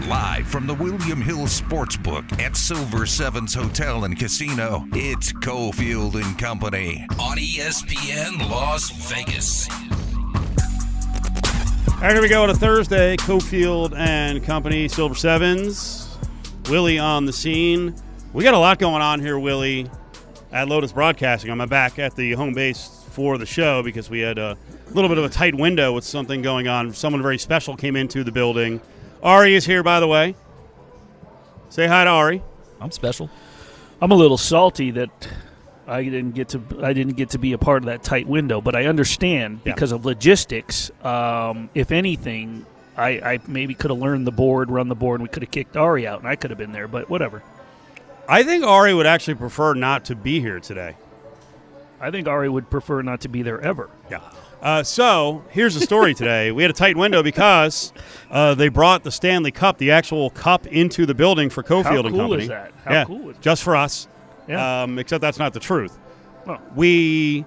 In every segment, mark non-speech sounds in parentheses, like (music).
Live from the William Hill Sportsbook at Silver Sevens Hotel and Casino, it's Cofield and Company on ESPN Las Vegas. All right, here we go on a Thursday. Cofield and Company, Silver Sevens. Willie on the scene. We got a lot going on here, Willie, at Lotus Broadcasting. I'm back at the home base for the show because we had a little bit of a tight window with something going on. Someone very special came into the building. Ari is here, by the way. Say hi to Ari. I'm special. I'm a little salty that I didn't get to I didn't get to be a part of that tight window, but I understand Yeah. because of logistics. Um, if anything, I, I maybe could have learned the board, run the board, and we could have kicked Ari out, and I could have been there. But whatever. I think Ari would actually prefer not to be here today. I think Ari would prefer not to be there ever. Yeah. Uh, so here's the story today. We had a tight window because uh, they brought the Stanley Cup, the actual cup, into the building for Cofield How and cool Company. is that? How yeah, cool is that? just for us. Yeah. Um, except that's not the truth. Oh. We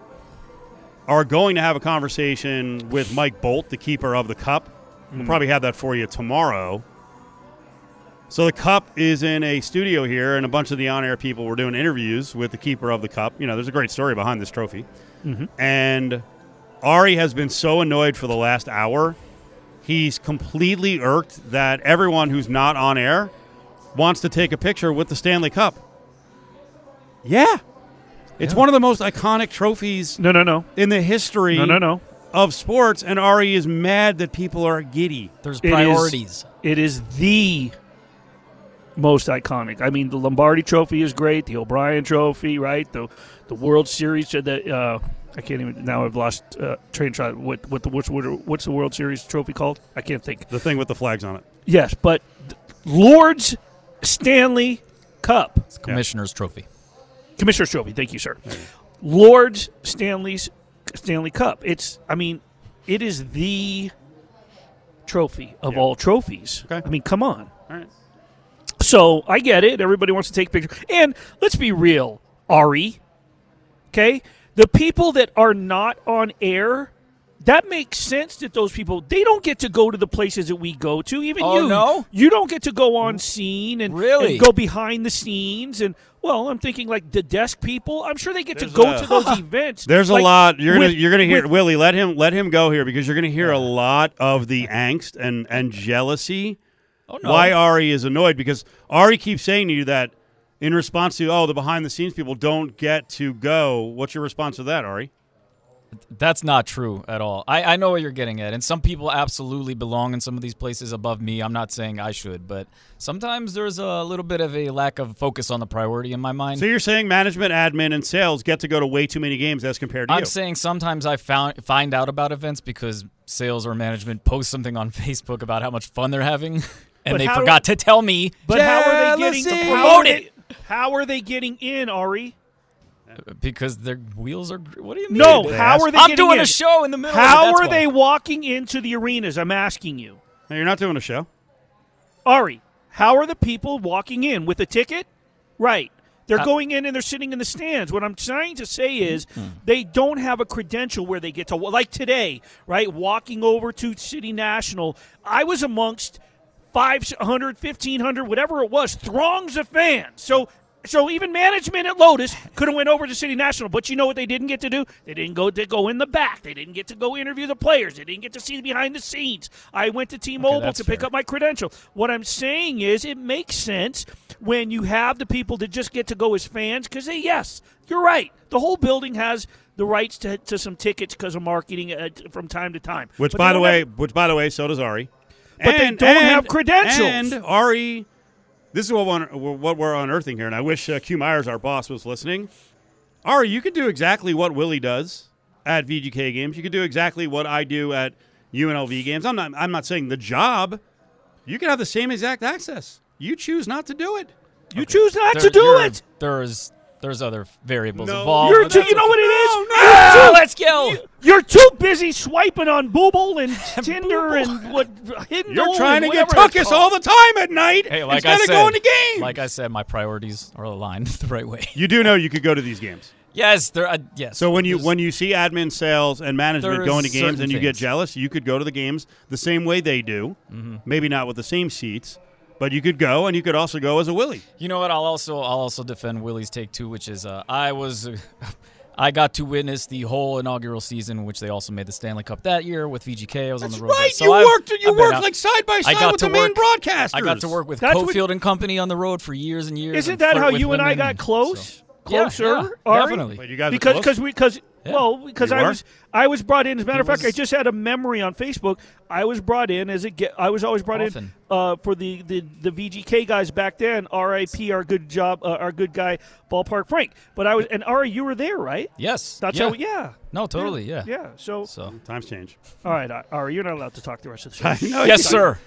are going to have a conversation with Mike Bolt, the keeper of the cup. We'll Hmm. probably have that for you tomorrow. So the cup is in a studio here, and a bunch of the on-air people were doing interviews with the keeper of the cup. You know, there's a great story behind this trophy, Mm-hmm. and Ari has been so annoyed for the last hour. He's completely irked that everyone who's not on air wants to take a picture with the Stanley Cup. Yeah. It's one of the most iconic trophies No, no, no, in the history no, no, no. of sports, and Ari is mad that people are giddy. There's It is- priorities. It is the most iconic. I mean, the Lombardi Trophy is great. The O'Brien Trophy, right? The the World Series. uh, The uh, I can't even now. I've lost uh, train of thought. What what the what's, what's the World Series trophy called? I can't think. The thing with the flags on it. Yes, but Lord's Stanley Cup, It's Commissioner's Trophy. Commissioner's Trophy. Thank you, sir. Lord's Stanley's Stanley Cup. It's. I mean, it is the trophy of Yeah. all trophies. Okay. I mean, come on. All right. So I get it. Everybody wants to take pictures. And let's be real, Ari. Okay? The people that are not on air, that makes sense that those people they don't get to go to the places that we go to. Even Oh, you. no? You don't get to go on scene and, Really? and go behind the scenes and well, I'm thinking like the desk people. I'm sure they get There's to go a- to those (laughs) events. There's Like, a lot you're gonna with- you're gonna hear with- Willie. Let him let him go here because you're gonna hear a lot of the angst and and jealousy. Oh no. Why Ari is annoyed because Ari keeps saying to you that in response to oh the behind the scenes people don't get to go. What's your response to that, Ari? That's not true at all. I, I know what you're getting at, and some people absolutely belong in some of these places above me. I'm not saying I should, but sometimes there's a little bit of a lack of focus on the priority in my mind. So you're saying management, admin, and sales get to go to way too many games as compared to I'm you. saying sometimes I found find out about events because sales or management post something on (laughs) Facebook about how much fun they're having, (laughs) and But they how- forgot to tell me. But how are they getting to Promote it. How are they getting in, Ari? Because their wheels are. What do you mean? No, They how ask- are they I'm getting doing in? a show in the middle. How of it, are that's they walking into the arenas? I'm asking you. No, you're not doing a show. Ari, how are the people walking in with a ticket? Right. They're Uh, going in and they're sitting in the stands. What I'm trying to say is they don't have a credential where they get to like today, right? Walking over to City National, I was amongst 500, 1500, whatever it was, throngs of fans. So so even management at Lotus could have went over to City National, but you know what they didn't get to do? They didn't go to go in the back. They didn't get to go interview the players. They didn't get to see behind the scenes. I went to T-Mobile that's to pick fair. up my credential. What I'm saying is, it makes sense when you have the people that just get to go as fans because they, yes, you're right. The whole building has the rights to, to some tickets because of marketing uh, from time to time. Which, But by the way, have- which by the way, so does Ari. But they don't have credentials. And Ari, this is what we're, what we're unearthing here, and I wish uh, Q Myers, our boss, was listening. Ari, you could do exactly what Willie does at VGK games. You could do exactly what I do at UNLV games. I'm not. I'm not saying the job. You could have the same exact access. You choose not to do it. you choose not There- to do you're- it. There's there's other variables No, involved. You're too, you know okay. what it is? No, You're Ah, too- let's go. You're too busy swiping on Bumble and (laughs) Tinder and what Hidden You're trying to get whatever tuckus all the time at night Hey, like instead I of said, going to games. like I said, my priorities are aligned (laughs) the right way. you do know you could go to these games. Yes, there. Uh, yes. So when you when you see admin, sales, and management going to games and you get jealous, you could go to the games the same way they do. Mm-hmm. Maybe not with the same seats, but you could go, and you could also go as a Willie. You know what? I'll also I'll also defend Willie's take too, which is uh, I was. (laughs) I got to witness the whole inaugural season, which they also made the Stanley Cup that year with VGK. I was on the road. there. So you I've- worked. You I've worked out- like side by I side got with to the main work- broadcasters. I got to work with That's what- and Company on the road for years and years. Isn't and that how you and I got close? so- Yeah, Closer, yeah, Ari? definitely. Wait, you guys because because we because Yeah. well because You I are? was I was brought in as a matter of He fact I just had a memory on Facebook I was brought in as a get I was always brought Often. in uh, for the, the the VGK guys back then R.I.P. our good job uh, our good guy Ballpark Frank but I was and Ari you were there right Yes. that's yeah. how yeah No, totally. Yeah. yeah so So. Times change. all right Ari you're not allowed to talk the rest of the (laughs) show I know. Yes, sir.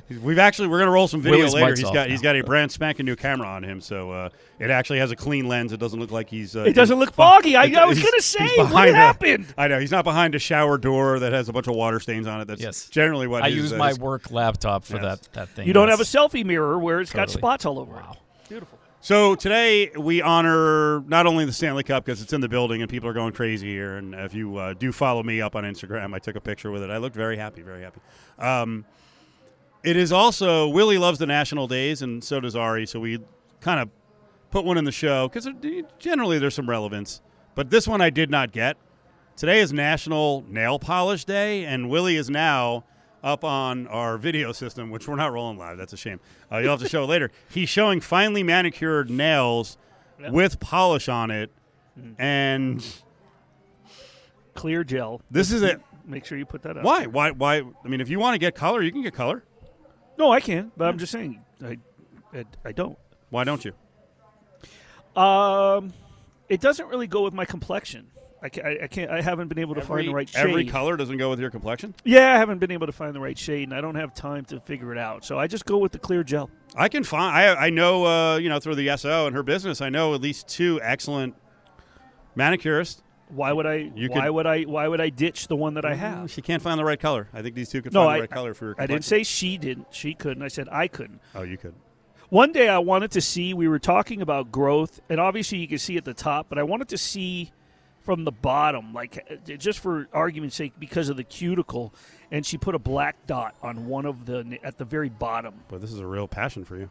(laughs) We've actually we're gonna roll some video Willie's later. mic's He's off got now. he's got a brand spanking new camera on him, so uh, it actually has a clean lens. It doesn't look like he's. Uh, It doesn't look foggy. I- it- I was gonna say, he's what a- happened? I know he's not behind a shower door that has a bunch of water stains on it. That's Yes. generally what I his, use uh, my his- work laptop for Yes. that, that thing. you don't have a selfie mirror where it's got spots all over Wow. it beautiful So today we honor not only the Stanley Cup because it's in the building and people are going crazy here. And if you uh, do follow me up on Instagram, I took a picture with it. I looked very happy, very happy. Um, it is also Willie loves the national days, and so does Ari. So we kind of put one in the show because generally there's some relevance. But this one I did not get. Today is National Nail Polish Day, and Willie is now up on our video system, which we're not rolling live. That's a shame. Uh, you'll have to show it later. (laughs) He's showing finely manicured nails with polish on it, and clear gel this is it. make sure you put that up Why? Why? Why? I mean, if you want to get color, you can get color. No, I can, but I'm just saying I, I, I don't. Why don't you? Um, it doesn't really go with my complexion. I can't. I, I can't. I haven't been able to find the right shade. every color doesn't go with your complexion. yeah, I haven't been able to find the right shade, and I don't have time to figure it out. So I just go with the clear gel. I can find. I I know. Uh, you know, through the SO and her business, I know at least two excellent manicurists. Why would I? You why could- would I? Why would I ditch the one that I have? She can't find the right color. I think these two could No, find I- the right color for your. I didn't say she didn't. She couldn't. I said I couldn't. Oh, you could. One day I wanted to see, we were talking about growth, and obviously you can see at the top, but I wanted to see from the bottom, like uh, just for argument's sake, because of the cuticle. And she put a black dot on one of the, at the very bottom. But this is a real passion for you.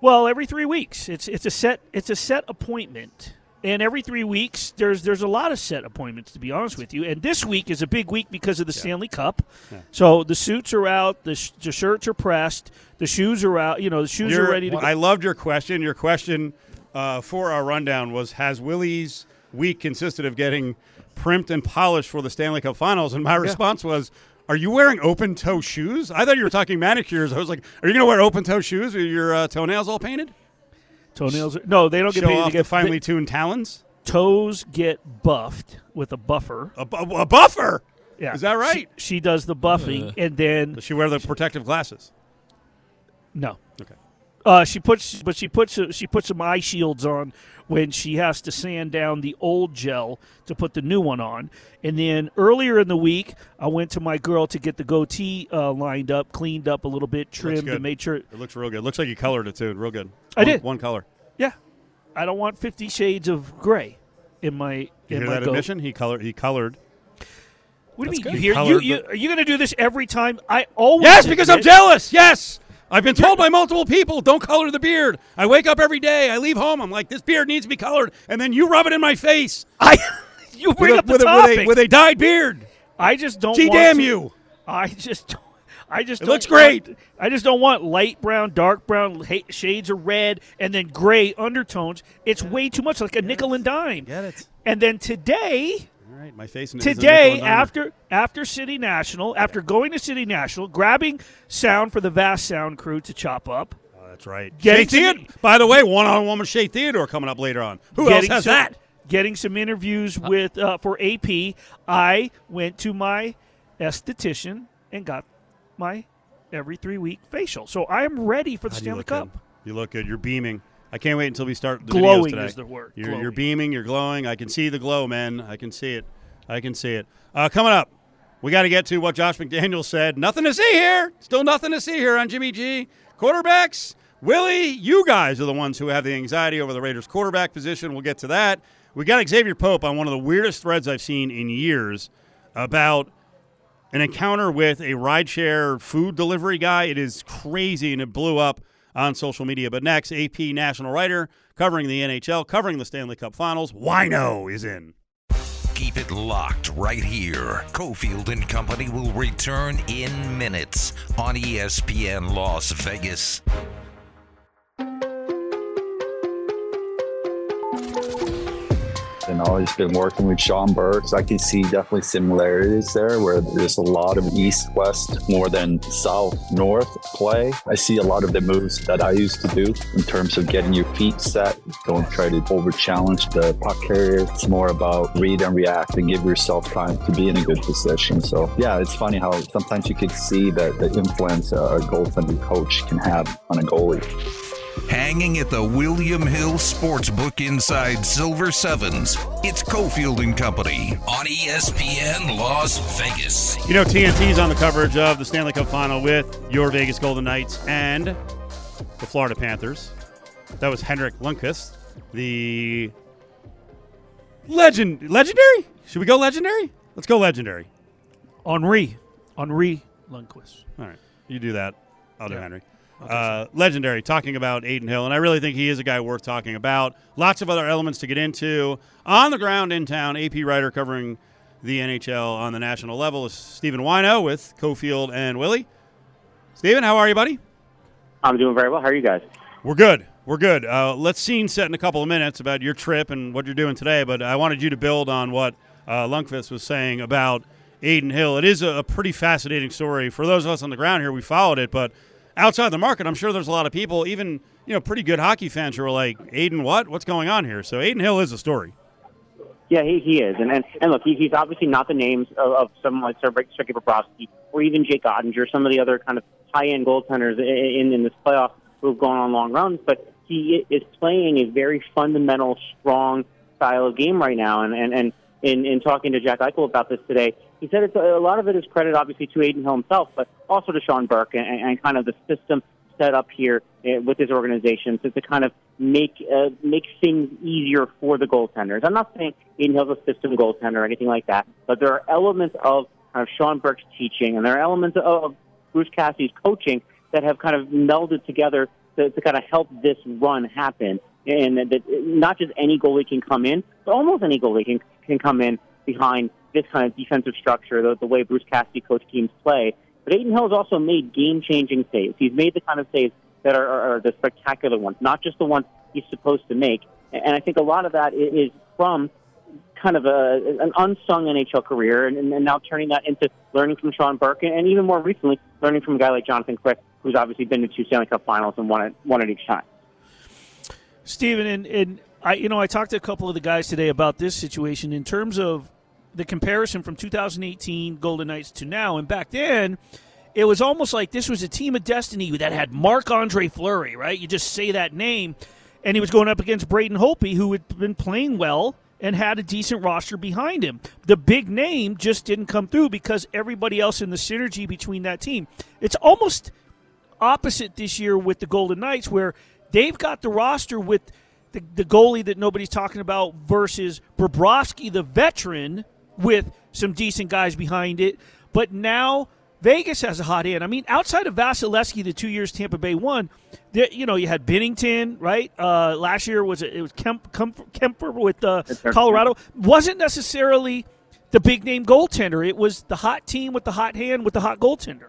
Well, every three weeks, it's it's a set it's a set appointment, and every three weeks there's there's a lot of set appointments to be honest with you. And this week is a big week because of the Stanley Cup. Yeah. So the suits are out, the, sh- the shirts are pressed, the shoes are out. You know, the shoes Your- are ready to go. I loved your question. Your question uh, for our rundown was: Has Willie's week consisted of getting primed and polished for the Stanley Cup Finals? And my response was. Are you wearing open toe shoes? I thought you were talking manicures. I was like, "Are you going to wear open toe shoes with your uh, toenails all painted? Toenails. Are, no, they don't get Show paid. off They the get finely they- tuned talons? toes get buffed with a buffer. A, bu- a buffer? Yeah, Is that right? She, she does the buffing, Uh. and then Does she wear the protective glasses? no. Okay. Uh, she puts, but she puts she puts some eye shields on when she has to sand down the old gel to put the new one on. And then earlier in the week, I went to my girl to get the goatee uh, lined up, cleaned up a little bit, trimmed, good. and made sure. It looks real good. Looks like you colored it too. Real good. I One- did. one color. Yeah, I don't want Fifty Shades of Gray in my You in hear my that goat. admission? He colored. He colored. What do you That's mean? You hear? You, Colored you, are you going to do this every time? I always Yes, because I'm jealous. Yes. I've been told by multiple people, don't color the beard. I wake up every day. I leave home. I'm like, this beard needs to be colored. And then you rub it in my face I (laughs) you bring with, up a, the with, a, with, a, with a dyed beard. I just don't. Gee, want damn to- you. I just. don't- I just. It looks great. want- I just don't want light brown, dark brown, ha- shades of red, and then gray undertones. It's way too much, like a nickel and dime. Get it. And then today, right, my face. today after after City National, after going to City National, grabbing sound for the Vast Sound crew to chop up, Oh, that's right. Getting to Theodore. By the way, one-on-one with Shea Theodore coming up later on. Who else has some, that? Getting some interviews with uh, for AP. I went to my esthetician and got my every three week facial. So I am ready for the Stanley Cup. good. You look good. You're beaming. I can't wait until we start the Glowing videos today. is the word. You're, you're beaming. You're glowing. I can see the glow, man. I can see it. I can see it. Uh, coming up, we got to get to what Josh McDaniel said. Nothing to see here. Still nothing to see here on Jimmy G. Quarterbacks, Willie, you guys are the ones who have the anxiety over the Raiders' quarterback position. We'll get to that. We got Exavier Pope on one of the weirdest threads I've seen in years about an encounter with a rideshare food delivery guy. It is crazy, and it blew up on social media. But next, AP national writer covering the NHL, covering the Stanley Cup Finals, Whyno is in. Keep it locked right here. Cofield and Company will return in minutes on ESPN Las Vegas. And always been working with Sean Burke. So I can see definitely similarities there where there's a lot of east west more than south north play. I see a lot of the moves that I used to do in terms of getting your feet set. Don't try to over challenge the puck carrier. It's more about read and react and give yourself time to be in a good position. So yeah, it's funny how sometimes you could see the, the influence a goaltending coach can have on a goalie hanging at the William Hill Sportsbook inside Silver Sevens. It's Cofield and Company on ESPN Las Vegas. You know, TNT's on the coverage of the Stanley Cup Final with your Vegas Golden Knights and the Florida Panthers. That was Henrik Lundqvist, the legend, legendary. Should we go legendary? Let's go legendary. Henri, Henri Lundqvist. All right, you do that. I'll do Henry uh, legendary, talking about Adin Hill, and I really think he is a guy worth talking about. Lots of other elements to get into. On the ground in town, AP writer covering the NHL on the national level is Stephen Whyno with Cofield and Willie. Stephen, how are you, buddy? I'm doing very well. How are you guys? We're good. We're good. Uh, let's scene set in a couple of minutes about your trip and what you're doing today, but I wanted you to build on what uh, Lundqvist was saying about Adin Hill. It is a, a pretty fascinating story. For those of us on the ground here, we followed it, but – outside the market, I'm sure there's a lot of people, even you know, pretty good hockey fans who are like, Adin, what? What's going on here? So Adin Hill is a story. Yeah, he, he is, and and, and look, he, he's obviously not the names of, of someone like Sergei Bobrovsky or even Jake Oettinger, some of the other kind of high end goaltenders in, in this playoff who have gone on long runs, but he is playing a very fundamental, strong style of game right now, and and and in, in talking to Jack Eichel about this today, he said it's a, a lot of it is credit obviously to Adin Hill himself, but also to Sean Burke and, and kind of the system set up here uh, with his organization to, to kind of make uh, make things easier for the goaltenders. I'm not saying Adin Hill's a system goaltender or anything like that, but there are elements of kind of Sean Burke's teaching and there are elements of Bruce Cassidy's coaching that have kind of melded together to, to kind of help this run happen. And that not just any goalie can come in, but almost any goalie can can come in behind this kind of defensive structure, the, the way Bruce Cassidy coached teams play. But Adin Hill has also made game-changing saves. He's made the kind of saves that are, are, the spectacular ones, not just the ones he's supposed to make. And I think a lot of that is from kind of a, an unsung NHL career, and, and now turning that into learning from Sean Burke, and even more recently, learning from a guy like Jonathan Quick, who's obviously been to two Stanley Cup Finals and won it, won it each time. Stephen, and I, you know, I talked to a couple of the guys today about this situation in terms of the comparison from 2018 Golden Knights to now. And back then, it was almost like this was a team of destiny that had Marc Andre Fleury, right? You just say that name, and he was going up against Braden Holtby, who had been playing well and had a decent roster behind him. The big name just didn't come through because everybody else in the synergy between that team. It's almost opposite this year with the Golden Knights, where they've got the roster with the, the goalie that nobody's talking about versus Bobrovsky, the veteran, with some decent guys behind it. But now Vegas has a hot hand. I mean, outside of Vasilevskiy, the two years Tampa Bay won, there, you know, you had Binnington, right? Uh, last year was it was Kemp, Kemp, Kuemper with uh, Colorado. Wasn't necessarily the big name goaltender. It was the hot team with the hot hand with the hot goaltender.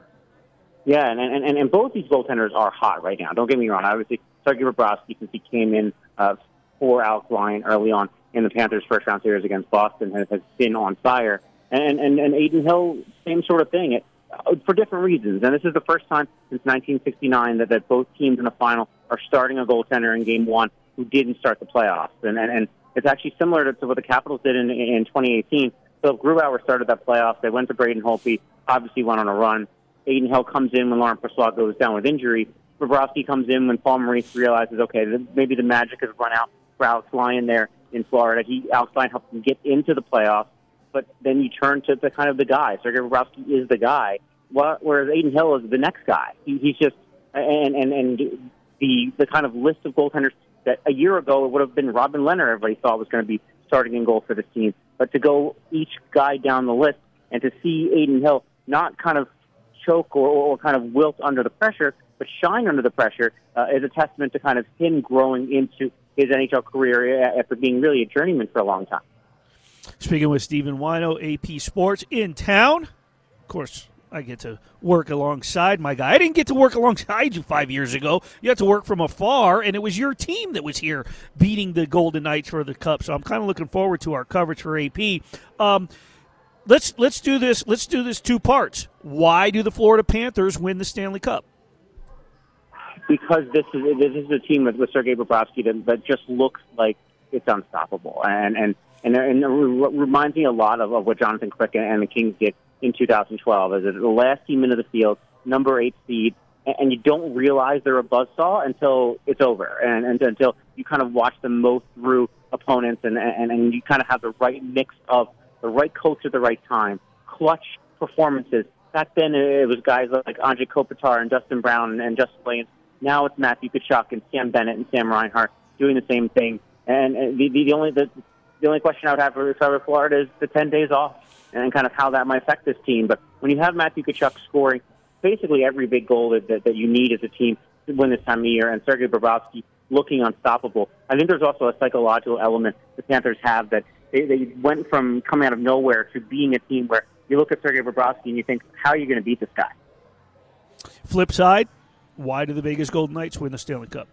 Yeah, and and, and both these goaltenders are hot right now. Don't get me wrong. Obviously, Sergei Bobrovsky, since he came in uh, for Lyon early on, in the Panthers' first round series against Boston has, has been on fire. And, and, and Adin Hill, same sort of thing. It, uh, for different reasons. And this is the first time since 1969 that, that both teams in the final are starting a goaltender in game one who didn't start the playoffs. And, and, and it's actually similar to, to what the Capitals did in, in 2018. So Grubauer started that playoff. They went to Braden Holtby, obviously went on a run. Adin Hill comes in when Laurent Brossoit goes down with injury. Bobrovsky comes in when Paul Maurice realizes, okay, maybe the magic has run out for Alex Lyon there in Florida. He Alex Lyon helped him get into the playoffs, but then you turn to the kind of the guy. Sergei Bobrovsky is the guy, whereas Adin Hill is the next guy. He, he's just and and and the the kind of list of goaltenders that a year ago it would have been Robin Lehner. Everybody thought was going to be starting in goal for this team, but to go each guy down the list and to see Adin Hill not kind of choke or, or kind of wilt under the pressure, but shine under the pressure uh, is a testament to kind of him growing into his NHL career after being really a journeyman for a long time. Speaking with Stephen Whyno, AP Sports in town. Of course, I get to work alongside my guy. I didn't get to work alongside you five years ago. You had to work from afar, and it was your team that was here beating the Golden Knights for the Cup. So I'm kind of looking forward to our coverage for AP. Um, let's let's do this. Let's do this two parts. Why do the Florida Panthers win the Stanley Cup? Because this is this is a team with, with Sergei Bobrovsky that, that just looks like it's unstoppable, and and and, and it reminds me a lot of, of what Jonathan Quick and the Kings did in 2012 as the last team into the field, number eight seed, and you don't realize they're a buzzsaw until it's over, and, and until you kind of watch them mow through opponents, and, and and you kind of have the right mix of the right coach at the right time, clutch performances. Back then, it was guys like Andre Kopitar and Dustin Brown and Justin Williams. Now it's Matthew Tkachuk and Sam Bennett and Sam Reinhart doing the same thing. And uh, the, the, the only the, the only question I would have for Trevor Florida is the 10 days off and kind of how that might affect this team. But when you have Matthew Tkachuk scoring basically every big goal that, that, that you need as a team to win this time of year, and Sergei Bobrovsky looking unstoppable, I think there's also a psychological element the Panthers have that they, they went from coming out of nowhere to being a team where you look at Sergei Bobrovsky and you think, how are you going to beat this guy? Flip side, why do the Vegas Golden Knights win the Stanley Cup?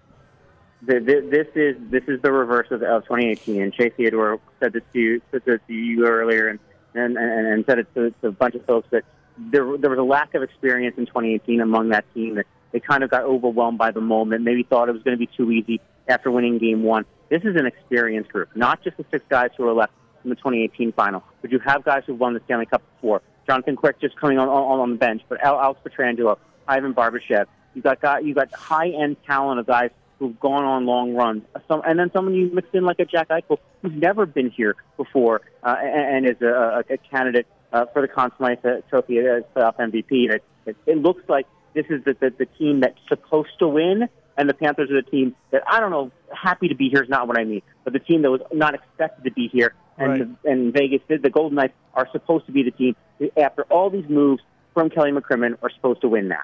the, this is this is the reverse of, of 2018. And Shea Theodore said this to you, said this to you earlier, and and, and, and said it to, to a bunch of folks that there there was a lack of experience in 2018 among that team. That they kind of got overwhelmed by the moment. Maybe thought it was going to be too easy after winning Game One. This is an experienced group, not just the six guys who are left in the 2018 final, but you have guys who've won the Stanley Cup before. Jonathan Quick just coming on on, on the bench, but Alex Pietrangelo, Ivan Barbashev. You got got you got high end talent of guys who've gone on long runs. Some, and then someone you mix in like a Jack Eichel who's never been here before uh, and, and is a, a, a candidate uh, for the Conn Smythe Trophy as playoff MVP. It, it, it looks like this is the, the, the team that's supposed to win, and the Panthers are the team that I don't know. Happy to be here is not what I mean, but the team that was not expected to be here, and Right. the, and Vegas, the, the Golden Knights are supposed to be the team after all these moves from Kelly McCrimmon are supposed to win now.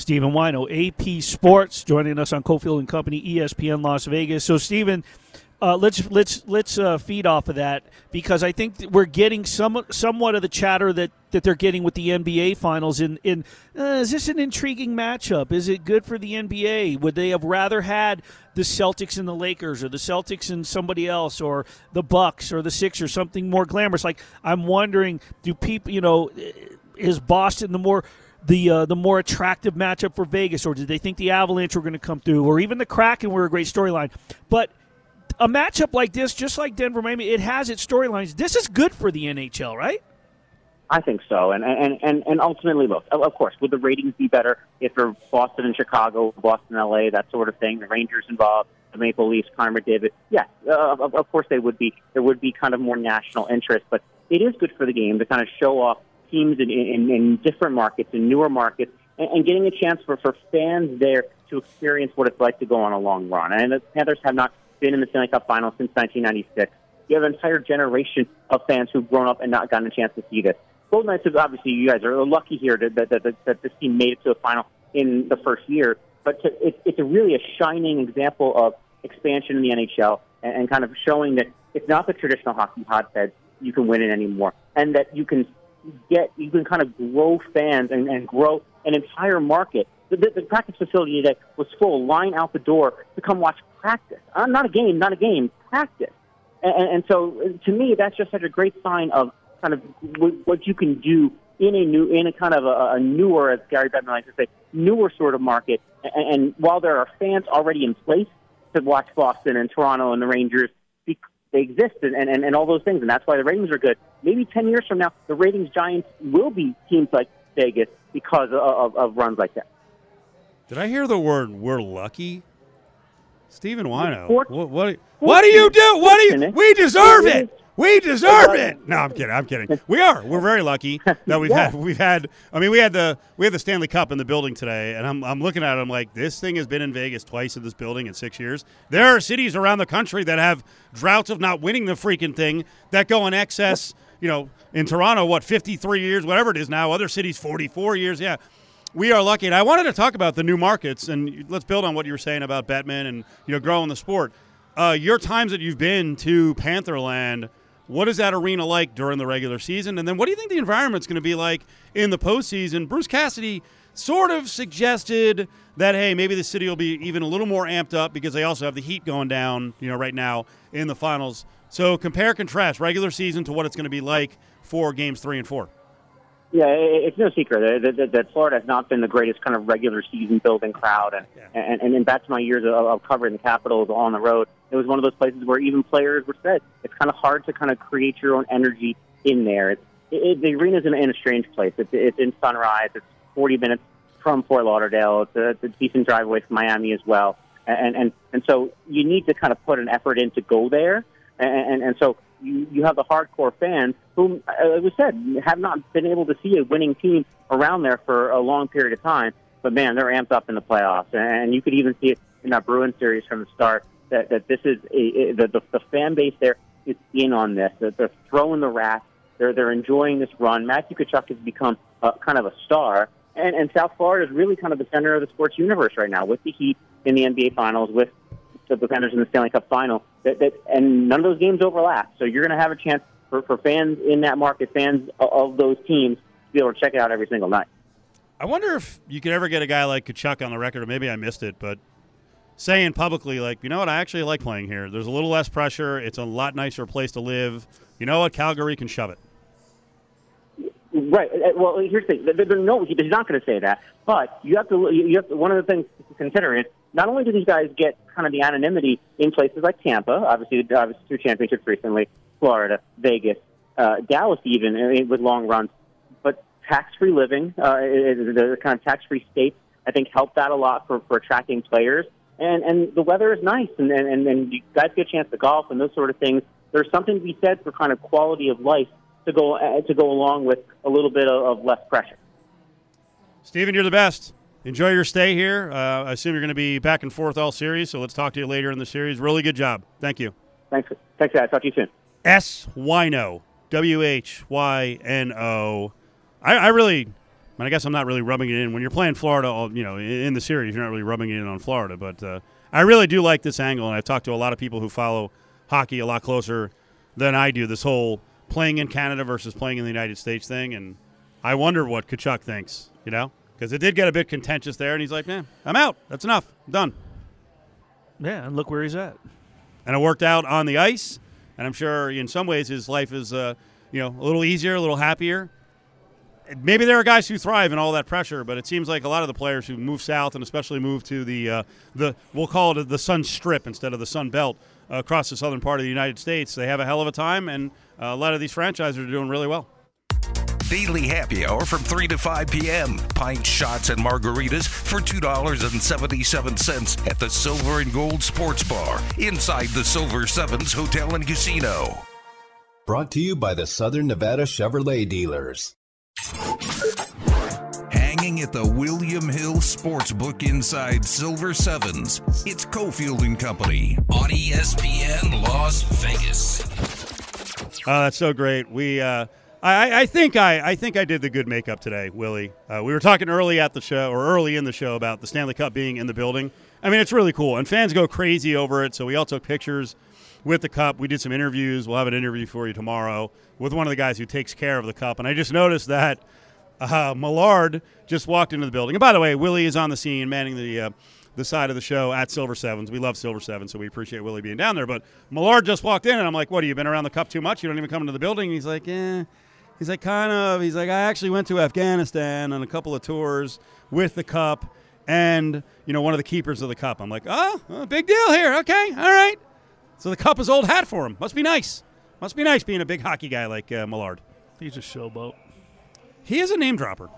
Stephen Whyno, AP Sports, joining us on Cofield and Company, ESPN Las Vegas. So, Stephen, uh, let's let's let's uh, feed off of that because I think we're getting some somewhat of the chatter that, that they're getting with the NBA Finals. In in uh, is this an intriguing matchup? Is it good for the NBA? Would they have rather had the Celtics and the Lakers, or the Celtics and somebody else, or the Bucks or the Sixers, something more glamorous? Like I'm wondering, do people, you know, is Boston the more the uh, the more attractive matchup for Vegas, or did they think the Avalanche were going to come through, or even the Kraken were a great storyline? But a matchup like this, just like Denver, Miami, it has its storylines. This is good for the NHL, right? I think so, and and and, and ultimately, look, of course, would the ratings be better if they're Boston and Chicago, Boston, LA, that sort of thing? The Rangers involved, the Maple Leafs, Connor McDavid, Yes, uh, of, of course they would be. There would be kind of more national interest, but it is good for the game to kind of show off teams in, in, in different markets, in newer markets, and, and getting a chance for for fans there to experience what it's like to go on a long run. And the Panthers have not been in the Stanley Cup Finals since 1996. You have an entire generation of fans who've grown up and not gotten a chance to see this. Golden Knights, is obviously, you guys are lucky here that, that, that, that this team made it to a final in the first year. But to, it, it's really a shining example of expansion in the NHL and, and kind of showing that it's not the traditional hockey hotbed you can win it anymore, and that you can get you can kind of grow fans and, and grow an entire market. The, the, the practice facility today was full, line out the door to come watch practice. Uh, not a game, not a game, practice. And, and, so, to me, that's just such a great sign of kind of what you can do in a new, in a kind of a, a newer, as Gary Bettman likes to say, newer sort of market. And, and while there are fans already in place to watch Boston and Toronto and the Rangers, they exist and, and, and all those things, and that's why the ratings are good. Maybe 10 years from now, the ratings giants will be teams like Vegas because of, of, of runs like that. Did I hear the word "we're lucky"? Stephen Whyno, what, what? What do you do? What do you? We deserve It. We deserve it. No, I'm kidding. I'm kidding. We are. We're very lucky that we've Yeah. had. We've had. I mean, we had the we had the Stanley Cup in the building today, and I'm I'm looking at it. I'm like, this thing has been in Vegas twice in this building in six years. There are cities around the country that have droughts of not winning the freaking thing that go in excess you know, in Toronto, what, 53 years, whatever it is now. Other cities, 44 years. Yeah. We are lucky. And I wanted to talk about the new markets, and let's build on what you were saying about Bettman and, you know, growing the sport. Uh, your times that you've been to Pantherland, what is that arena like during the regular season? And then what do you think the environment's going to be like in the postseason? Bruce Cassidy sort of suggested that hey, maybe the city will be even a little more amped up because they also have the heat going down, you know, right now in the finals. So compare contrast regular season to what it's going to be like for games three and four. Yeah, it's no secret that, that, Florida has not been the greatest kind of regular season building crowd, and yeah. and, and, and back to my years of, of covering the Capitals on the road, it was one of those places where even players were said it's kind of hard to kind of create your own energy in there. It's, it, the arena's in, in a strange place. It's, it's in Sunrise. It's 40 minutes from Fort Lauderdale. It's a, it's a decent drive away from Miami as well. And, and, and so you need to kind of put an effort in to go there. And, and, and so you, you have the hardcore fans who, as we said, have not been able to see a winning team around there for a long period of time. But man, they're amped up in the playoffs. And you could even see it in that Bruins series from the start that, that this is a, the, the, the fan base there is in on this. That they're throwing the rat. They're, they're enjoying this run. Matthew Tkachuk has become a, kind of a star and, and South Florida is really kind of the center of the sports universe right now with the Heat in the NBA Finals, with the Defenders in the Stanley Cup Final. That, that, and none of those games overlap. So you're going to have a chance for, for fans in that market, fans of those teams, to be able to check it out every single night. I wonder if you could ever get a guy like Tkachuk on the record, or maybe I missed it, but saying publicly, like, you know what, I actually like playing here. There's a little less pressure. It's a lot nicer place to live. You know what, Calgary can shove it. Right. Uh, well, here's the thing. No, he's not going to say that. But you have to. You have to, one of the things to consider is not only do these guys get kind of the anonymity in places like Tampa, obviously, obviously two championships recently, Florida, Vegas, uh, Dallas, even uh, with long runs, but tax-free living, uh, the kind of tax-free states, I think, help that a lot for, for attracting players. And and the weather is nice, and and and you guys get a chance to golf and those sort of things. There's something to be said for kind of quality of life to go uh, to go along with a little bit of, of less pressure. Stephen, you're the best. Enjoy your stay here. Uh, I assume you're going to be back and forth all series, so let's talk to you later in the series. Really good job. Thank you. Thanks. Thanks, guys. Talk to you soon. S Whyno. W H Y N O. I, I really, I, I guess I'm not really rubbing it in. When you're playing Florida, you know, in the series, you're not really rubbing it in on Florida. But uh, I really do like this angle, and I've talked to a lot of people who follow hockey a lot closer than I do. This whole playing in Canada versus playing in the United States thing, and I wonder what Tkachuk thinks. You know, because it did get a bit contentious there, and he's like, "Man, I'm out. That's enough. I'm done." Yeah, and look where he's at. And it worked out on the ice, and I'm sure in some ways his life is, uh, you know, a little easier, a little happier. Maybe there are guys who thrive in all that pressure, but it seems like a lot of the players who move south and especially move to the uh, the we'll call it the Sun Strip instead of the Sun Belt uh, across the southern part of the United States, they have a hell of a time, and uh, a lot of these franchises are doing really well. Daily happy hour from 3 to 5 p.m. Pint shots and margaritas for $2.77 at the Silver and Gold Sports Bar inside the Silver Sevens Hotel and Casino. Brought to you by the Southern Nevada Chevrolet dealers. Hanging at the William Hill Sportsbook inside Silver Sevens, it's Cofield and Company on ESPN Las Vegas. Oh, that's so great. We, uh, I, I think I, I think I did the good makeup today, Willie. Uh, we were talking early at the show or early in the show about the Stanley Cup being in the building. I mean, it's really cool, and fans go crazy over it. So we all took pictures with the cup. We did some interviews. We'll have an interview for you tomorrow with one of the guys who takes care of the cup. And I just noticed that uh, Millard just walked into the building. And by the way, Willie is on the scene, manning the uh, the side of the show at Silver Sevens. We love Silver Sevens, so we appreciate Willie being down there. But Millard just walked in, and I'm like, "What? Have you been around the cup too much? You don't even come into the building?" He's like, "Yeah." He's like, "Kind of." He's like, "I actually went to Afghanistan on a couple of tours with the cup." And you know, one of the keepers of the cup. I'm like, oh, oh big deal here. Okay, all right. So the cup is old hat for him. Must be nice. Must be nice being a big hockey guy like uh, Millard. He's a showboat. He is a name dropper.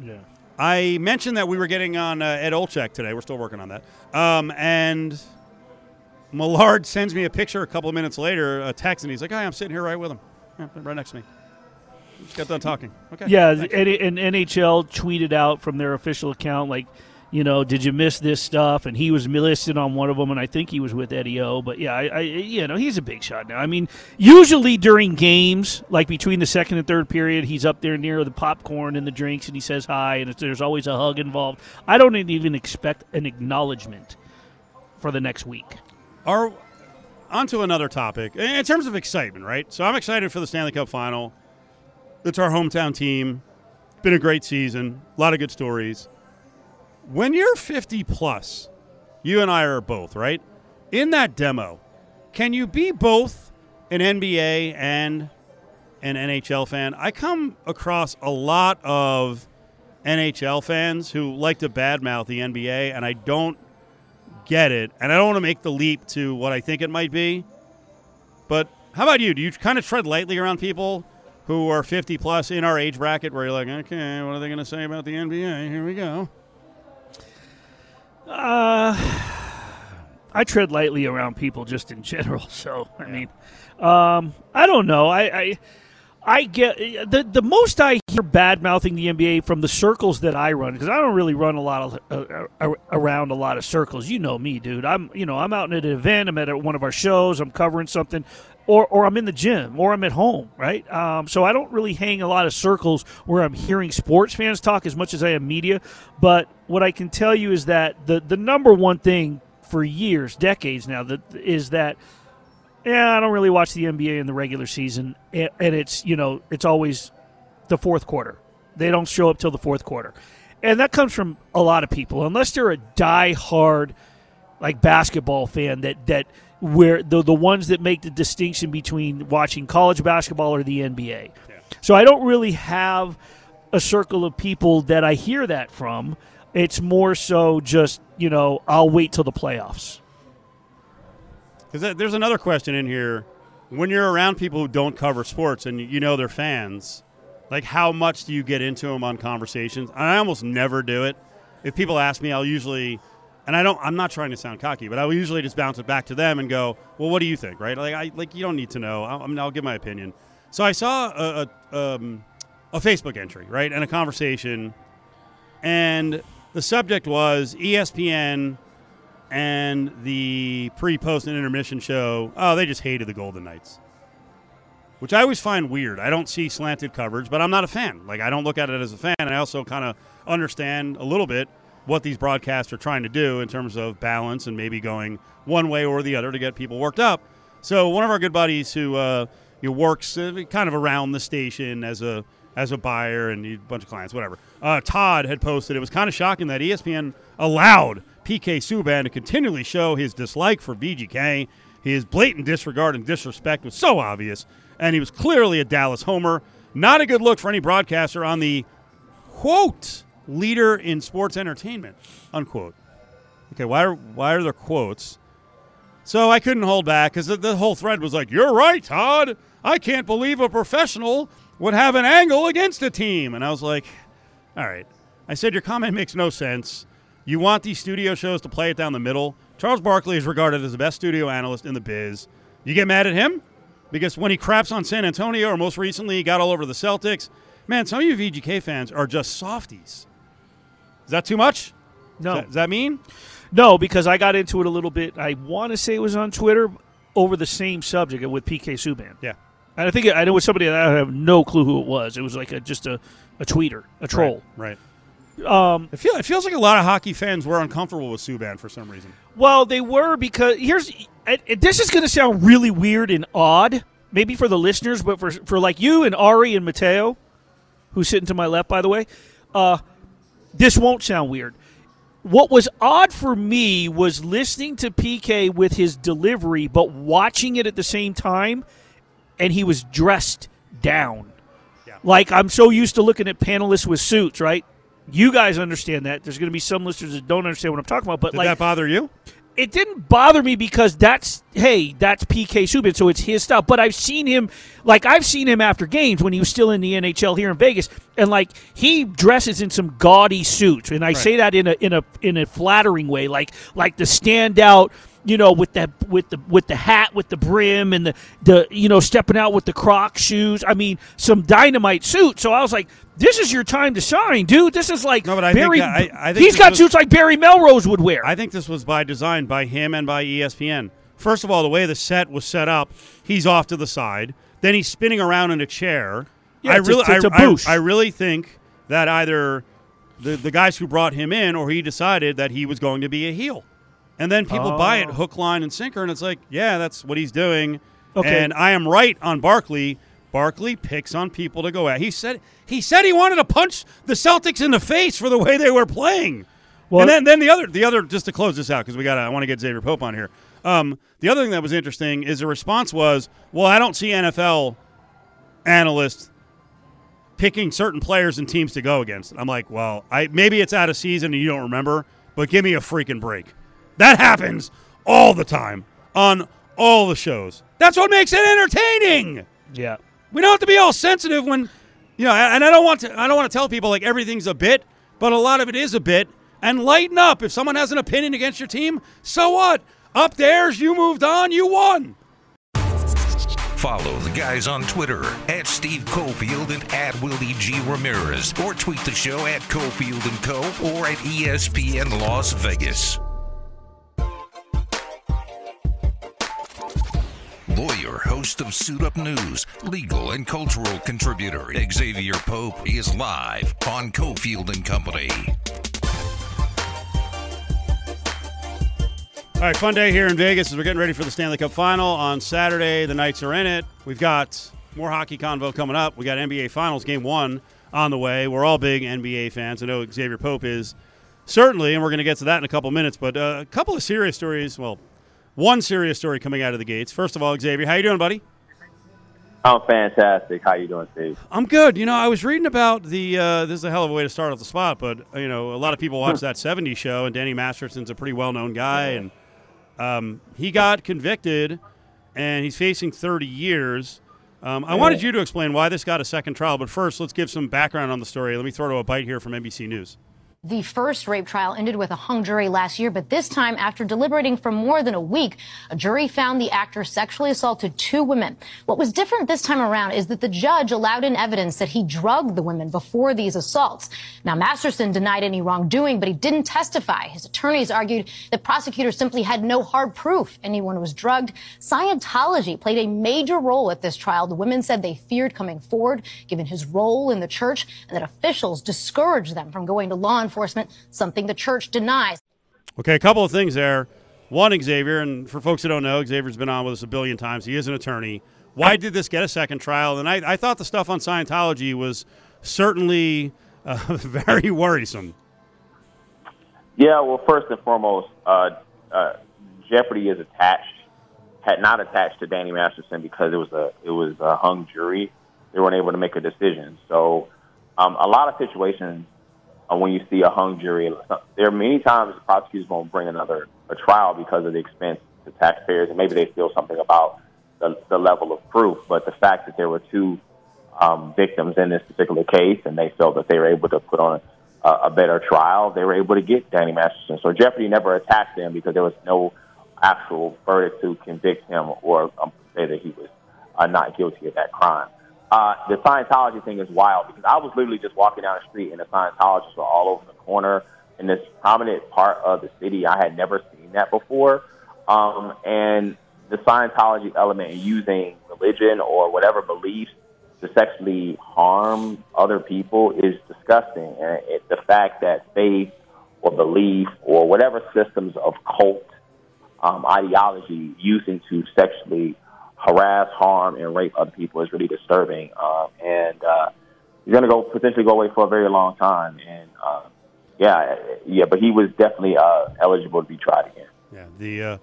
Yeah. I mentioned that we were getting on uh, Ed Olczyk today. We're still working on that. Um, and Millard sends me a picture a couple of minutes later, a text, and he's like, "Hi, I'm sitting here right with him, yeah, right next to me." Got done talking. Okay. Yeah, and, and NHL tweeted out from their official account like you know, did you miss this stuff? And he was listed on one of them, and I think he was with Eddie O. But yeah, I, I, you know, he's a big shot now. I mean, usually during games, like between the second and third period, he's up there near the popcorn and the drinks, and he says hi, and there's always a hug involved. I don't even expect an acknowledgement for the next week. Are onto another topic in terms of excitement, right? So I'm excited for the Stanley Cup Final. It's our hometown team. Been a great season. A lot of good stories when you're 50 plus, you and I are both, right? In that demo, can you be both an NBA and an NHL fan? I come across a lot of NHL fans who like to badmouth the NBA, and I don't get it. And I don't want to make the leap to what I think it might be. But how about you? Do you kind of tread lightly around people who are 50 plus in our age bracket where you're like, okay, what are they going to say about the NBA? Here we go. Uh, I tread lightly around people just in general. (laughs) So I mean, um, I don't know. I, I I get the the most I hear bad mouthing the NBA from the circles that I run because I don't really run a lot of uh, uh, around a lot of circles. You know me, dude. I'm you know I'm out at an event. I'm at one of our shows. I'm covering something or, or I'm in the gym, or I'm at home, right? Um, so I don't really hang a lot of circles where I'm hearing sports fans talk as much as I am media. But what I can tell you is that the, the number one thing for years, decades now, that is that yeah, I don't really watch the NBA in the regular season, and it's you know it's always the fourth quarter. They don't show up till the fourth quarter, and that comes from a lot of people, unless they're a die-hard like basketball fan that that where the the ones that make the distinction between watching college basketball or the NBA. Yeah. So I don't really have a circle of people that I hear that from. It's more so just you know I'll wait till the playoffs. Because uh, there's another question in here. When you're around people who don't cover sports and you know they're fans, like how much do you get into them on conversations? I almost never do it. If people ask me, I'll usually and I don't. I'm not trying to sound cocky, but I will usually just bounce it back to them and go, "Well, what do you think?" Right? Like, I like you don't need to know. I'll, I mean, I'll give my opinion. So I saw a a, um, a Facebook entry, right, and a conversation, and the subject was ESPN and the pre-post and intermission show. Oh, they just hated the Golden Knights, which I always find weird. I don't see slanted coverage, but I'm not a fan. Like, I don't look at it as a fan. I also kind of understand a little bit what these broadcasts are trying to do in terms of balance and maybe going one way or the other to get people worked up. So one of our good buddies who uh, works uh, kind of around the station as a as a buyer and a bunch of clients, whatever. Uh, Todd had posted it was kind of shocking that ESPN allowed PK Subban to continually show his dislike for VGK. His blatant disregard and disrespect was so obvious, and he was clearly a Dallas homer. Not a good look for any broadcaster on the quote leader in sports entertainment, unquote. Okay, why are, why are there quotes? So I couldn't hold back because the, the, whole thread was like, You're right, Todd. I can't believe a professional would have an angle against a team. And I was like, All right. I said, Your comment makes no sense. You want these studio shows to play it down the middle. Charles Barkley is regarded as the best studio analyst in the biz. You get mad at him? Because when he craps on San Antonio, or most recently, he got all over the Celtics, man, some of you VGK fans are just softies. Is that too much? No. Does that, does that mean? No, because I got into it a little bit. I want to say it was on Twitter over the same subject with PK Subban. Yeah. And I think I know it was somebody that I have no clue who it was. It was like a, just a, a tweeter, a troll. Right. right. Um, it, feel, it feels like a lot of hockey fans were uncomfortable with Subban for some reason. Well, they were because here's this is going to sound really weird and odd, maybe for the listeners, but for for like you and Ari and Mateo, who's sitting to my left, by the way. Uh, this won't sound weird. What was odd for me was listening to PK with his delivery, but watching it at the same time, and he was dressed down. Yeah. Like I'm so used to looking at panelists with suits, right? You guys understand that. There's going to be some listeners that don't understand what I'm talking about. But Did like, that bother you? It didn't bother me because that's hey that's PK Subban so it's his stuff but I've seen him like I've seen him after games when he was still in the NHL here in Vegas and like he dresses in some gaudy suits and I right. say that in a in a in a flattering way like like the standout you know, with that with the with the hat with the brim and the the you know stepping out with the Croc shoes. I mean, some dynamite suit. So I was like, this is your time to shine, dude. This is like No, but I Barry. think I- I think he's got was- suits like Barry Melrose would wear. I think this was by design by him and by ESPN. First of all, the way the set was set up, he's off to the side. Then he's spinning around in a chair. Yeah, I it's a- really, it's a I- I- boost. I really think that either the the guys who brought him in or he decided that he was going to be a heel, and then people buy it Oh. hook, line, and sinker, and it's like, yeah, that's what he's doing. Okay. And I am right on Barkley. Barkley picks on people to go at. He said he said he wanted to punch the Celtics in the face for the way they were playing. Well- and then, then the other, the other, just to close this out because we got, I want to get Exavier Pope on here. Um, the other thing that was interesting is the response was, "Well, I don't see NFL analysts picking certain players and teams to go against." I'm like, "Well, I maybe it's out of season and you don't remember, but give me a freaking break. That happens all the time on all the shows. That's what makes it entertaining." yeah. We don't have to be all sensitive when, you know, and I don't want to. I don't want to tell people like everything's a bit, but a lot of it is a bit. And lighten up. If someone has an opinion against your team, so what? Up theirs, you moved on, you won. Follow the guys on Twitter at Steve Cofield and at Willie G. Ramirez, or tweet the show at Cofield and Co. or at ESPN Las Vegas. Lawyer, host of Suit Up News, legal and cultural contributor Exavier Pope is live on Cofield and Company. All right, fun day here in Vegas as we're getting ready for the Stanley Cup final on Saturday. The Knights are in it. We've got more hockey convo coming up. We got NBA Finals Game One on the way. We're all big NBA fans. I know Exavier Pope is certainly, and we're going to get to that in a couple minutes. But uh, a couple of serious stories. Well, one serious story coming out of the gates. First of all, Exavier, how you doing, buddy? I'm fantastic. How you doing, Steve? I'm good. You know, I was reading about the. Uh, this is a hell of a way to start off the spot, but you know, a lot of people watch (laughs) that '70s show, and Danny Masterson's a pretty well-known guy, and um, he got convicted, and he's facing 30 years. Um, I wanted you to explain why this got a second trial, but first, let's give some background on the story. Let me throw to a bite here from NBC News. The first rape trial ended with a hung jury last year, but this time, after deliberating for more than a week, a jury found the actor sexually assaulted two women. What was different this time around is that the judge allowed in evidence that he drugged the women before these assaults. Now, Masterson denied any wrongdoing, but he didn't testify. His attorneys argued that prosecutors simply had no hard proof anyone was drugged. Scientology played a major role at this trial. The women said they feared coming forward, given his role in the church, and that officials discouraged them from going to law enforcement, something the church denies. Okay, a couple of things there. One, Exavier, and for folks who don't know, Exavier's been on with us a billion times. He is an attorney. Why did this get a second trial? And I, I thought the stuff on Scientology was certainly uh, (laughs) very worrisome. Yeah, well, first and foremost, uh, uh, Jeopardy is attached, had not attached to Danny Masterson because it was a it was a hung jury. They weren't able to make a decision. So, um, a lot of situations uh, when you see a hung jury, there are many times prosecutors won't bring another a trial because of the expense to taxpayers, and maybe they feel something about the, the level of proof. But the fact that there were two um, victims in this particular case, and they felt that they were able to put on a, a better trial, they were able to get Danny Masterson. So Jeopardy never attacked him because there was no actual verdict to convict him or um, say that he was uh, not guilty of that crime. Uh, the Scientology thing is wild because I was literally just walking down the street and the Scientologists were all over the corner in this prominent part of the city. I had never seen that before. Um, and the Scientology element in using religion or whatever beliefs to sexually harm other people is disgusting. And it, the fact that faith or belief or whatever systems of cult um, ideology using to sexually harass, harm, and rape other people is really disturbing. Um, and uh, he's going to go potentially go away for a very long time. And uh, yeah, yeah, but he was definitely uh, eligible to be tried again. Yeah, the uh,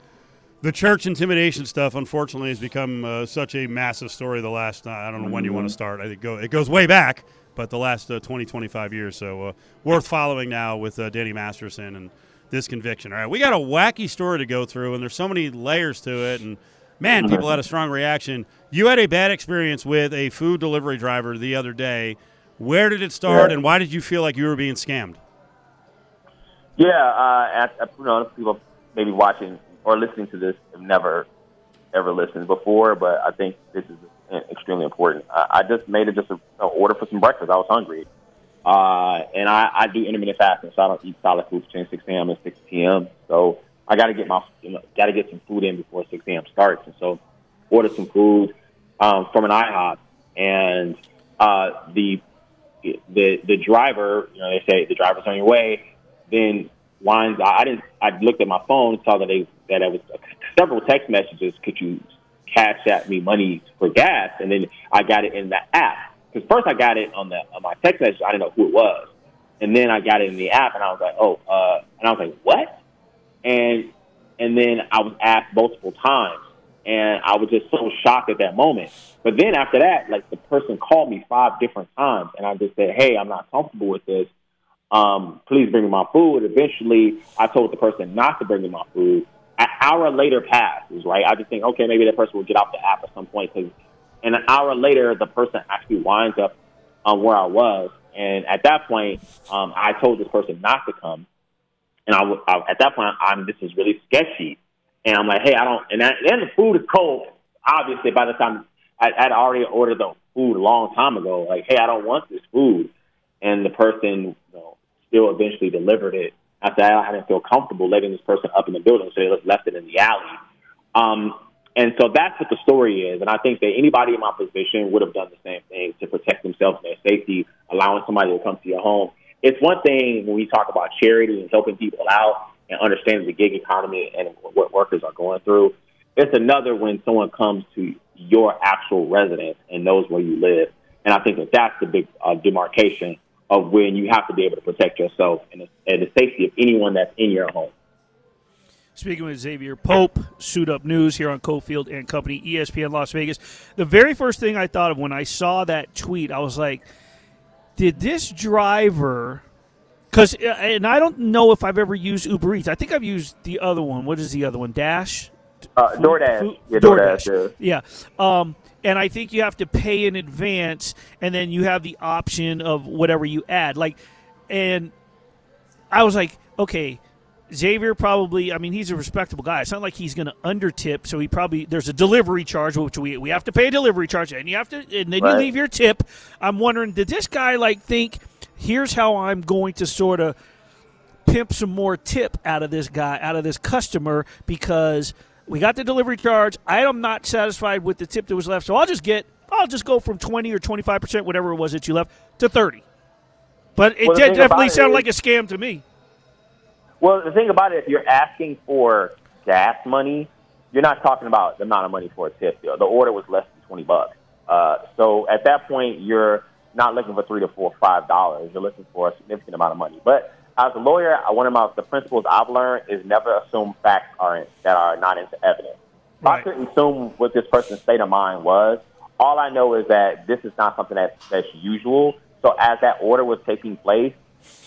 the church intimidation stuff, unfortunately, has become uh, such a massive story. The last, uh, I don't know when you want to start. I think go, it goes way back, but the last uh, 20, 25 years. So uh, worth following now with uh, Danny Masterson and this conviction. All right, we got a wacky story to go through, and there's so many layers to it. And man, people had a strong reaction. You had a bad experience with a food delivery driver the other day. Where did it start, Yeah. and why did you feel like you were being scammed? Yeah, uh, at, you know, people maybe watching or listening to this have never ever listened before, but I think this is extremely important. I, I just made it just a, a order for some breakfast. I was hungry, uh, and I, I do intermittent fasting, so I don't eat solid foods between 6 a.m. and 6 p.m. So I got to get my you know, got to get some food in before 6 a.m. starts, and so ordered some food um, from an IHOP, and uh, the the the driver, you know, they say the driver's on your way. Then winds. I, I didn't. I looked at my phone, saw that they that it was several text messages. Could you Cash App me money for gas? And then I got it in the app because first I got it on the on my text message. I didn't know who it was, and then I got it in the app, and I was like, oh, uh, and I was like, what? And and then I was asked multiple times, and I was just so shocked at that moment. But then after that, like the person called me five different times, and I just said, hey, I'm not comfortable with this. Um, please bring me my food. Eventually, I told the person not to bring me my food. An hour later passes, right? I just think, okay, maybe that person will get off the app at some point. Cause, and an hour later, the person actually winds up on where I was. And at that point, um, I told this person not to come. And I, at that point, I'm this is really sketchy. And I'm like, hey, I don't. And, then the food is cold. Obviously, by the time I, I'd already ordered the food a long time ago, like, hey, I don't want this food. And the person, you know, still eventually delivered it. I said I didn't feel comfortable letting this person up in the building, so they just left it in the alley. Um, and so that's what the story is. And I think that anybody in my position would have done the same thing to protect themselves and their safety, allowing somebody to come to your home. It's one thing when we talk about charity and helping people out and understanding the gig economy and what workers are going through. It's another when someone comes to your actual residence and knows where you live. And I think that that's the big uh, demarcation of when you have to be able to protect yourself and the, and the safety of anyone that's in your home. Speaking with Exavier Pope, Suit Up News here on Cofield and Company, ESPN Las Vegas. The very first thing I thought of when I saw that tweet, I was like, did this driver because uh, and I don't know if I've ever used Uber Eats. I think I've used the other one. What is the other one? Dash. Uh, DoorDash. yeah, DoorDash. DoorDash. Yeah. Um, and I think you have to pay in advance, and then you have the option of whatever you add. Like, and I was like, okay, Exavier probably. I mean, he's a respectable guy. It's not like he's going to undertip. So he probably there's a delivery charge, which we we have to pay a delivery charge, and you have to, and then right. you leave your tip. I'm wondering, did this guy like think? here's how I'm going to sort of pimp some more tip out of this guy, out of this customer, because we got the delivery charge. I am not satisfied with the tip that was left, so I'll just get, I'll just go from 20 or 25 percent, whatever it was that you left, to 30. But it well, did definitely sound like a scam to me. Well, the thing about it, if you're asking for gas money, you're not talking about the amount of money for a tip. The order was less than 20 bucks. Uh, so at that point, you're not looking for three to four, five dollars. You're looking for a significant amount of money. But as a lawyer, one of my the principles I've learned is never assume facts are that are not into evidence. Right. I couldn't assume what this person's state of mind was. All I know is that this is not something that's, that's usual. So as that order was taking place,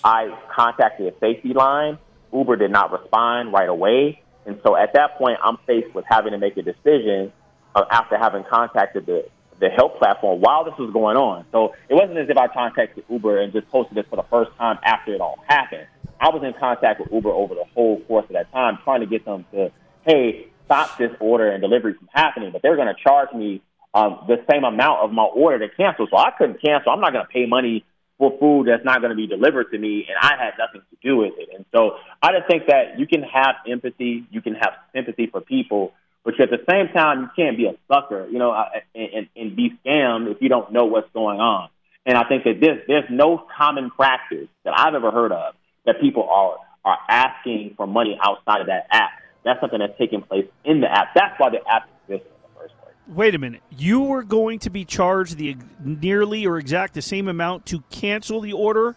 I contacted a safety line. Uber did not respond right away. And so at that point, I'm faced with having to make a decision uh, after having contacted the, the help platform while this was going on. So it wasn't as if I contacted Uber and just posted this for the first time after it all happened. I was in contact with Uber over the whole course of that time, trying to get them to, hey, stop this order and delivery from happening. But they're going to charge me um, the same amount of my order to cancel. So I couldn't cancel. I'm not going to pay money for food that's not going to be delivered to me, and I had nothing to do with it. And so I just think that you can have empathy, you can have sympathy for people, but at the same time, you can't be a sucker, you know, and, and be scammed if you don't know what's going on. And I think that this, there's no common practice that I've ever heard of that people are are asking for money outside of that app. That's something that's taking place in the app. That's why the app exists in the first place. Wait a minute. You were going to be charged the nearly or exact the same amount to cancel the order?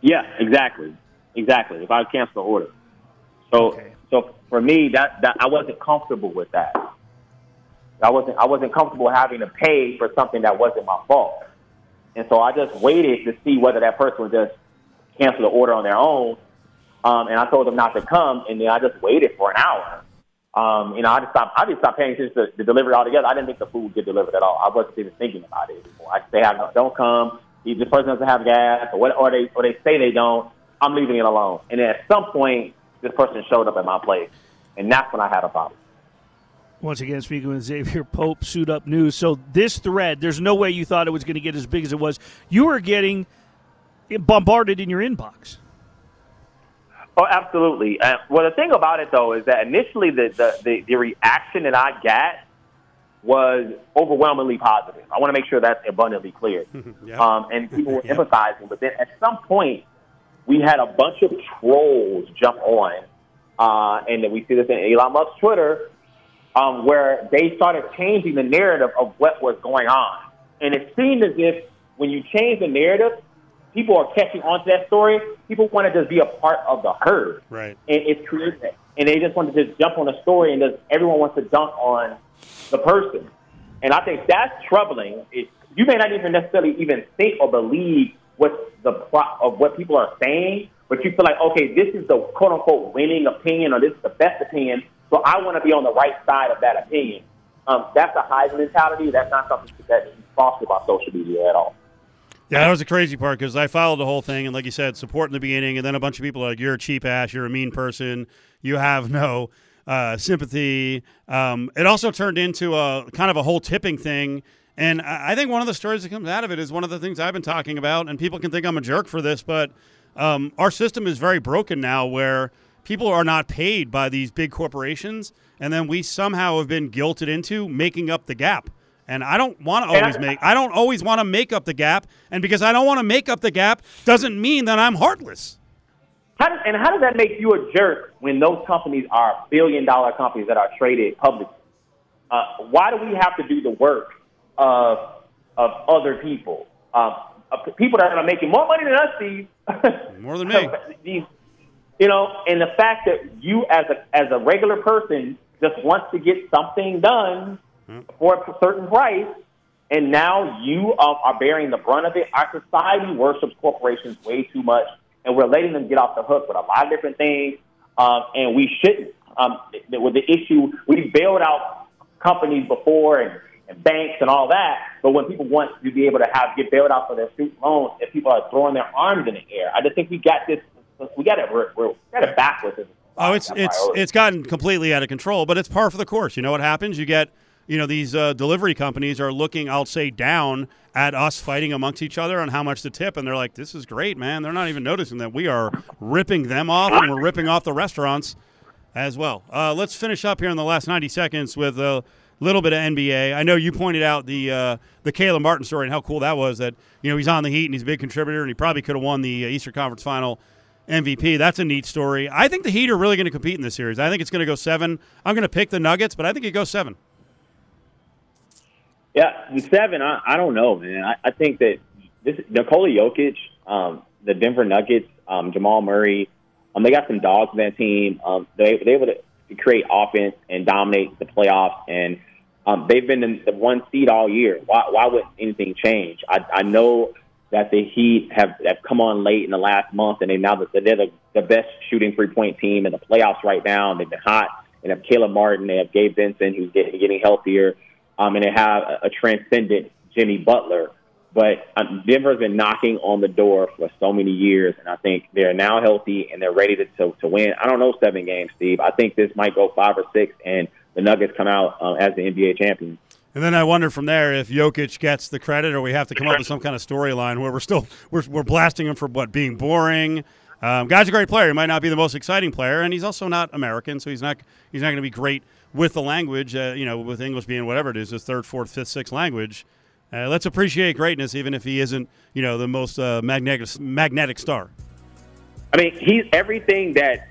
Yeah, exactly. Exactly. If I cancel the order. So okay. So for me, that, that I wasn't comfortable with that. I wasn't I wasn't comfortable having to pay for something that wasn't my fault. And so I just waited to see whether that person would just cancel the order on their own. Um, and I told them not to come, and then I just waited for an hour. Um, you know, I just stopped. I just stopped paying attention to the delivery altogether. I didn't think the food would get delivered at all. I wasn't even thinking about it anymore. I say, have, "Don't come." The person doesn't have gas, or what, or they or they say they don't. I'm leaving it alone. And then at some point, this person showed up at my place. and that's when I had a problem. Once again, speaking with Exavier Pope, Suit Up News. So this thread, there's no way you thought it was going to get as big as it was. You were getting bombarded in your inbox. Oh, absolutely. Uh, well, the thing about it though is that initially the, the, the, the reaction that I got was overwhelmingly positive. I want to make sure that's abundantly clear. (laughs) Yeah. Um, and people were (laughs) empathizing, but then at some point we had a bunch of trolls jump on, uh, and then we see this in Elon Musk's Twitter, um, where they started changing the narrative of what was going on. And it seemed as if when you change the narrative, people are catching on to that story. People want to just be a part of the herd. Right. And it's created, and they just want to just jump on a story, and just, everyone wants to dunk on the person. And I think that's troubling. It, you may not even necessarily even think or believe what the pro- of what people are saying, but you feel like, okay, this is the quote unquote winning opinion, or this is the best opinion, so I want to be on the right side of that opinion. Um, that's a Heisman mentality. That's not something that is fostered by social media at all. Yeah, that was the crazy part because I followed the whole thing, and like you said, support in the beginning, and then a bunch of people are like, "You're a cheap ass. You're a mean person. You have no uh, sympathy." Um, it also turned into a kind of a whole tipping thing, and I I think one of the stories that comes out of it is one of the things I've been talking about, and people can think I'm a jerk for this, but um, our system is very broken now, where people are not paid by these big corporations, and then we somehow have been guilted into making up the gap. And I don't want to always make. I don't always want to make up the gap, and because I don't want to make up the gap, doesn't mean that I'm heartless. How does, and how does that make you a jerk when those companies are billion dollar companies that are traded publicly? Uh, why do we have to do the work of of other people? Um, of people that are making more money than us, Steve. (laughs) More than me. These, you know, and the fact that you as a as a regular person just wants to get something done for a certain price, and now you um, are bearing the brunt of it. Our society worships corporations way too much, and we're letting them get off the hook with a lot of different things, um, and we shouldn't. Um, th- with the issue, we bailed out companies before and, and banks and all that, but when people want to be able to have get bailed out for their student loans, if people are throwing their arms in the air, I just think we got this. We got it. We're, we're, we got it backwards. Oh, it's it's priority. it's gotten completely out of control, but it's par for the course. You know what happens? You get you know these uh, delivery companies are looking, I'll say, down at us fighting amongst each other on how much to tip, and they're like, "This is great, man." They're not even noticing that we are ripping them off, and we're ripping off the restaurants as well. Uh, let's finish up here in the last ninety seconds with a little bit of NBA. I know you pointed out the uh, the Caleb Martin story and how cool that was. That you know he's on the Heat and he's a big contributor, and he probably could have won the uh, Eastern Conference Final. MVP. That's a neat story. I think the Heat are really going to compete in this series. I think it's going to go seven. I'm going to pick the Nuggets, but I think it goes seven. Yeah, and seven. I, I don't know, man. I, I think that this Nikola Jokic, um, the Denver Nuggets, um, Jamal Murray, um, they got some dogs on that team. Um, they they're able to create offense and dominate the playoffs, and um, they've been in the one seed all year. Why why would anything change? I, I know that the Heat have have come on late in the last month, and they now they're the, the best shooting three point team in the playoffs right now. And they've been hot. And have Caleb Martin, they have Gabe Vincent, who's getting getting healthier um, and they have a, a transcendent Jimmy Butler. But um, Denver's been knocking on the door for so many years, and I think they're now healthy and they're ready to, to, to win. I don't know seven games, Steve. I think this might go five or six, and the Nuggets come out um, as the NBA champions. And then I wonder from there if Jokic gets the credit, or we have to come up with some kind of storyline where we're still we're, we're blasting him for what being boring. Um, guy's a great player. He might not be the most exciting player, and he's also not American, so he's not he's not going to be great with the language. Uh, you know, with English being whatever it is, his third, fourth, fifth, sixth language. Uh, let's appreciate greatness, even if he isn't, you know, the most uh, magnetic magnetic star. I mean, he's everything that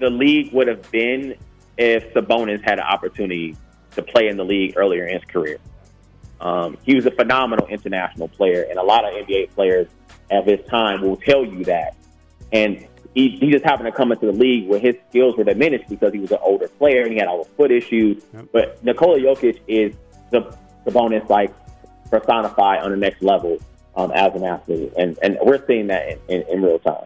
the league would have been if Sabonis had an opportunity to play in the league earlier in his career. Um, he was a phenomenal international player, and a lot of NBA players of his time will tell you that. And he, he just happened to come into the league where his skills were diminished because he was an older player and he had all the foot issues. But Nikola Jokic is the bonus like personified on the next level um, as an athlete, and and we're seeing that in, in, in real time.